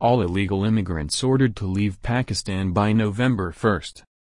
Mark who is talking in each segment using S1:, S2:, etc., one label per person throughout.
S1: All illegal immigrants ordered to leave Pakistan by November 1.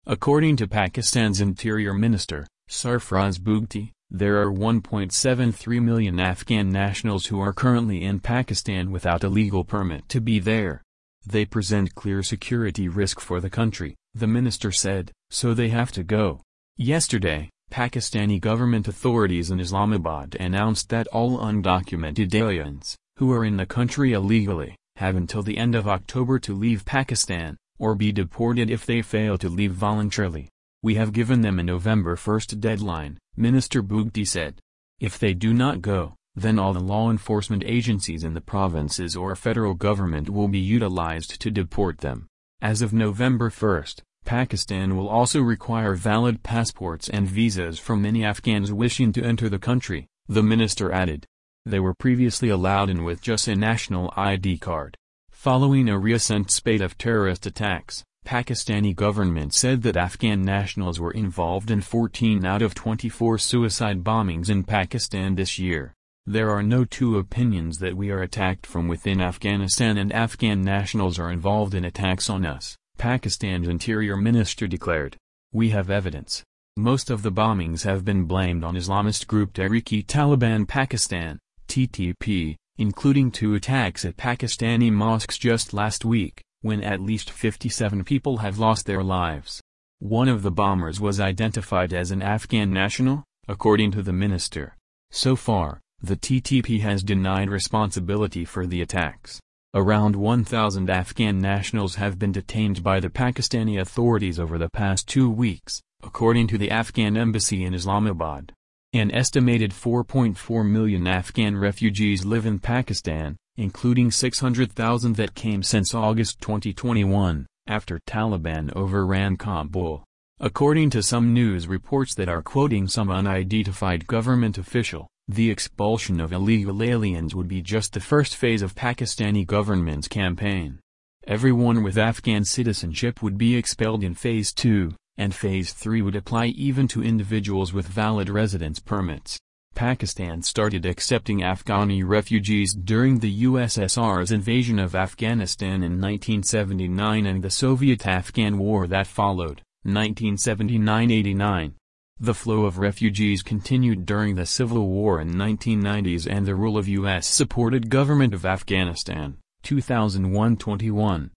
S1: According to Pakistan's Interior Minister, Sarfraz Bugti, there are 1.73 million Afghan nationals who are currently in Pakistan without a legal permit to be there. They present clear security risk for the country, the minister said, so they have to go. Yesterday, Pakistani government authorities in Islamabad announced that all undocumented aliens, who are in the country illegally, have until the end of October to leave Pakistan, or be deported if they fail to leave voluntarily. We have given them a November 1st deadline, Minister Bugti said. If they do not go, then all the law enforcement agencies in the provinces or federal government will be utilized to deport them. As of November 1st, Pakistan will also require valid passports and visas from any Afghans wishing to enter the country, the minister added. They were previously allowed in with just a national ID card. Following a recent spate of terrorist attacks, Pakistani government said that Afghan nationals were involved in 14 out of 24 suicide bombings in Pakistan this year. There are no two opinions that we are attacked from within Afghanistan and Afghan nationals are involved in attacks on us, Pakistan's interior minister declared. We have evidence. Most of the bombings have been blamed on Islamist group Tehrik-e-Taliban Pakistan, TTP, including two attacks at Pakistani mosques just last week when at least 57 people have lost their lives. One of the bombers was identified as an Afghan national, according to the minister. So far, the TTP has denied responsibility for the attacks. Around 1,000 Afghan nationals have been detained by the Pakistani authorities over the past two weeks, according to the Afghan embassy in Islamabad. An estimated 4.4 million Afghan refugees live in Pakistan, including 600,000 that came since August 2021, after Taliban overran Kabul. According to some news reports that are quoting some unidentified government official, the expulsion of illegal aliens would be just the first phase of Pakistani government's campaign. Everyone with Afghan citizenship would be expelled in Phase 2, and Phase 3 would apply even to individuals with valid residence permits. Pakistan started accepting Afghani refugees during the USSR's invasion of Afghanistan in 1979 and the Soviet-Afghan War that followed, 1979-89. The flow of refugees continued during the Civil War in 1990s and the rule of U.S.-supported government of Afghanistan, 2001-21.